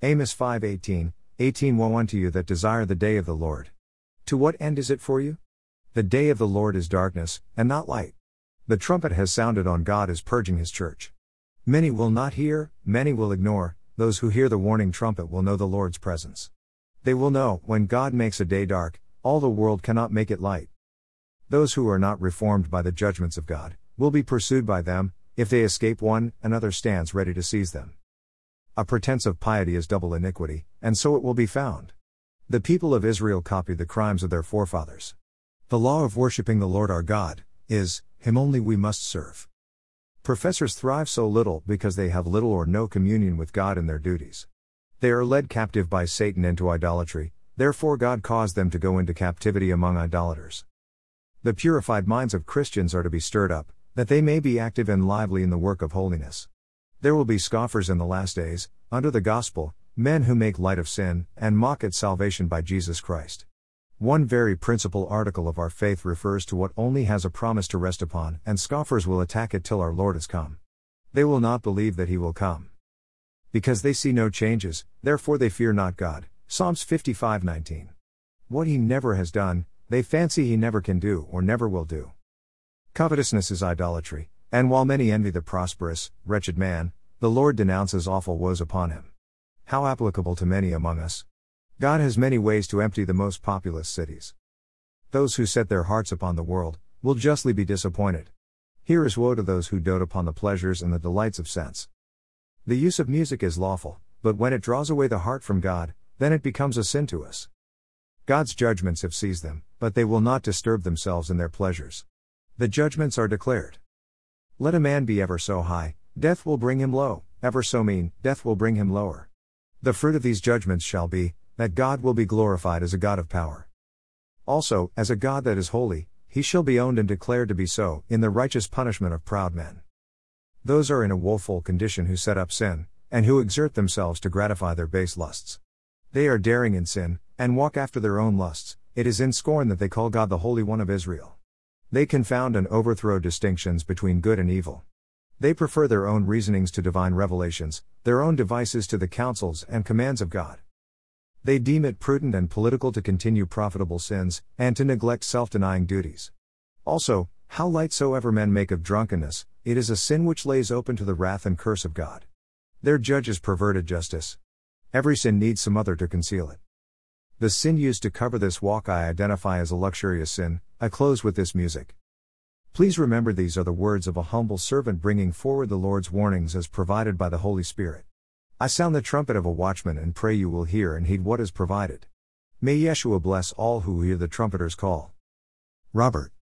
Amos 5:18, 18 Woe unto you that desire the day of the Lord. To what end is it for you? The day of the Lord is darkness, and not light. The trumpet has sounded on God is purging his church. Many will not hear, many will ignore, those who hear the warning trumpet will know the Lord's presence. They will know, when God makes a day dark, all the world cannot make it light. Those who are not reformed by the judgments of God, will be pursued by them, if they escape one, another stands ready to seize them. A pretense of piety is double iniquity, and so it will be found. The people of Israel copied the crimes of their forefathers. The law of worshipping the Lord our God is, Him only we must serve. Professors thrive so little because they have little or no communion with God in their duties. They are led captive by Satan into idolatry, therefore, God caused them to go into captivity among idolaters. The purified minds of Christians are to be stirred up, that they may be active and lively in the work of holiness. There will be scoffers in the last days, under the gospel, men who make light of sin, and mock at salvation by Jesus Christ. One very principal article of our faith refers to what only has a promise to rest upon, and scoffers will attack it till our Lord has come. They will not believe that he will come. Because they see no changes, therefore they fear not God. Psalms 55:19. What he never has done, they fancy he never can do or never will do. Covetousness is idolatry, and while many envy the prosperous, wretched man, the Lord denounces awful woes upon him. How applicable to many among us. God has many ways to empty the most populous cities. Those who set their hearts upon the world, will justly be disappointed. Here is woe to those who dote upon the pleasures and the delights of sense. The use of music is lawful, but when it draws away the heart from God, then it becomes a sin to us. God's judgments have seized them, but they will not disturb themselves in their pleasures. The judgments are declared. Let a man be ever so high, death will bring him low, ever so mean, death will bring him lower. The fruit of these judgments shall be, that God will be glorified as a God of power. Also, as a God that is holy, he shall be owned and declared to be so, in the righteous punishment of proud men. Those are in a woeful condition who set up sin, and who exert themselves to gratify their base lusts. They are daring in sin, and walk after their own lusts, it is in scorn that they call God the Holy One of Israel. They confound and overthrow distinctions between good and evil. They prefer their own reasonings to divine revelations, their own devices to the counsels and commands of God. They deem it prudent and political to continue profitable sins, and to neglect self denying duties. Also, how light soever men make of drunkenness, it is a sin which lays open to the wrath and curse of God. Their judges perverted justice. Every sin needs some other to conceal it. The sin used to cover this walk I identify as a luxurious sin. I close with this music. Please remember these are the words of a humble servant bringing forward the Lord's warnings as provided by the Holy Spirit. I sound the trumpet of a watchman and pray you will hear and heed what is provided. May Yeshua bless all who hear the trumpeter's call. Robert.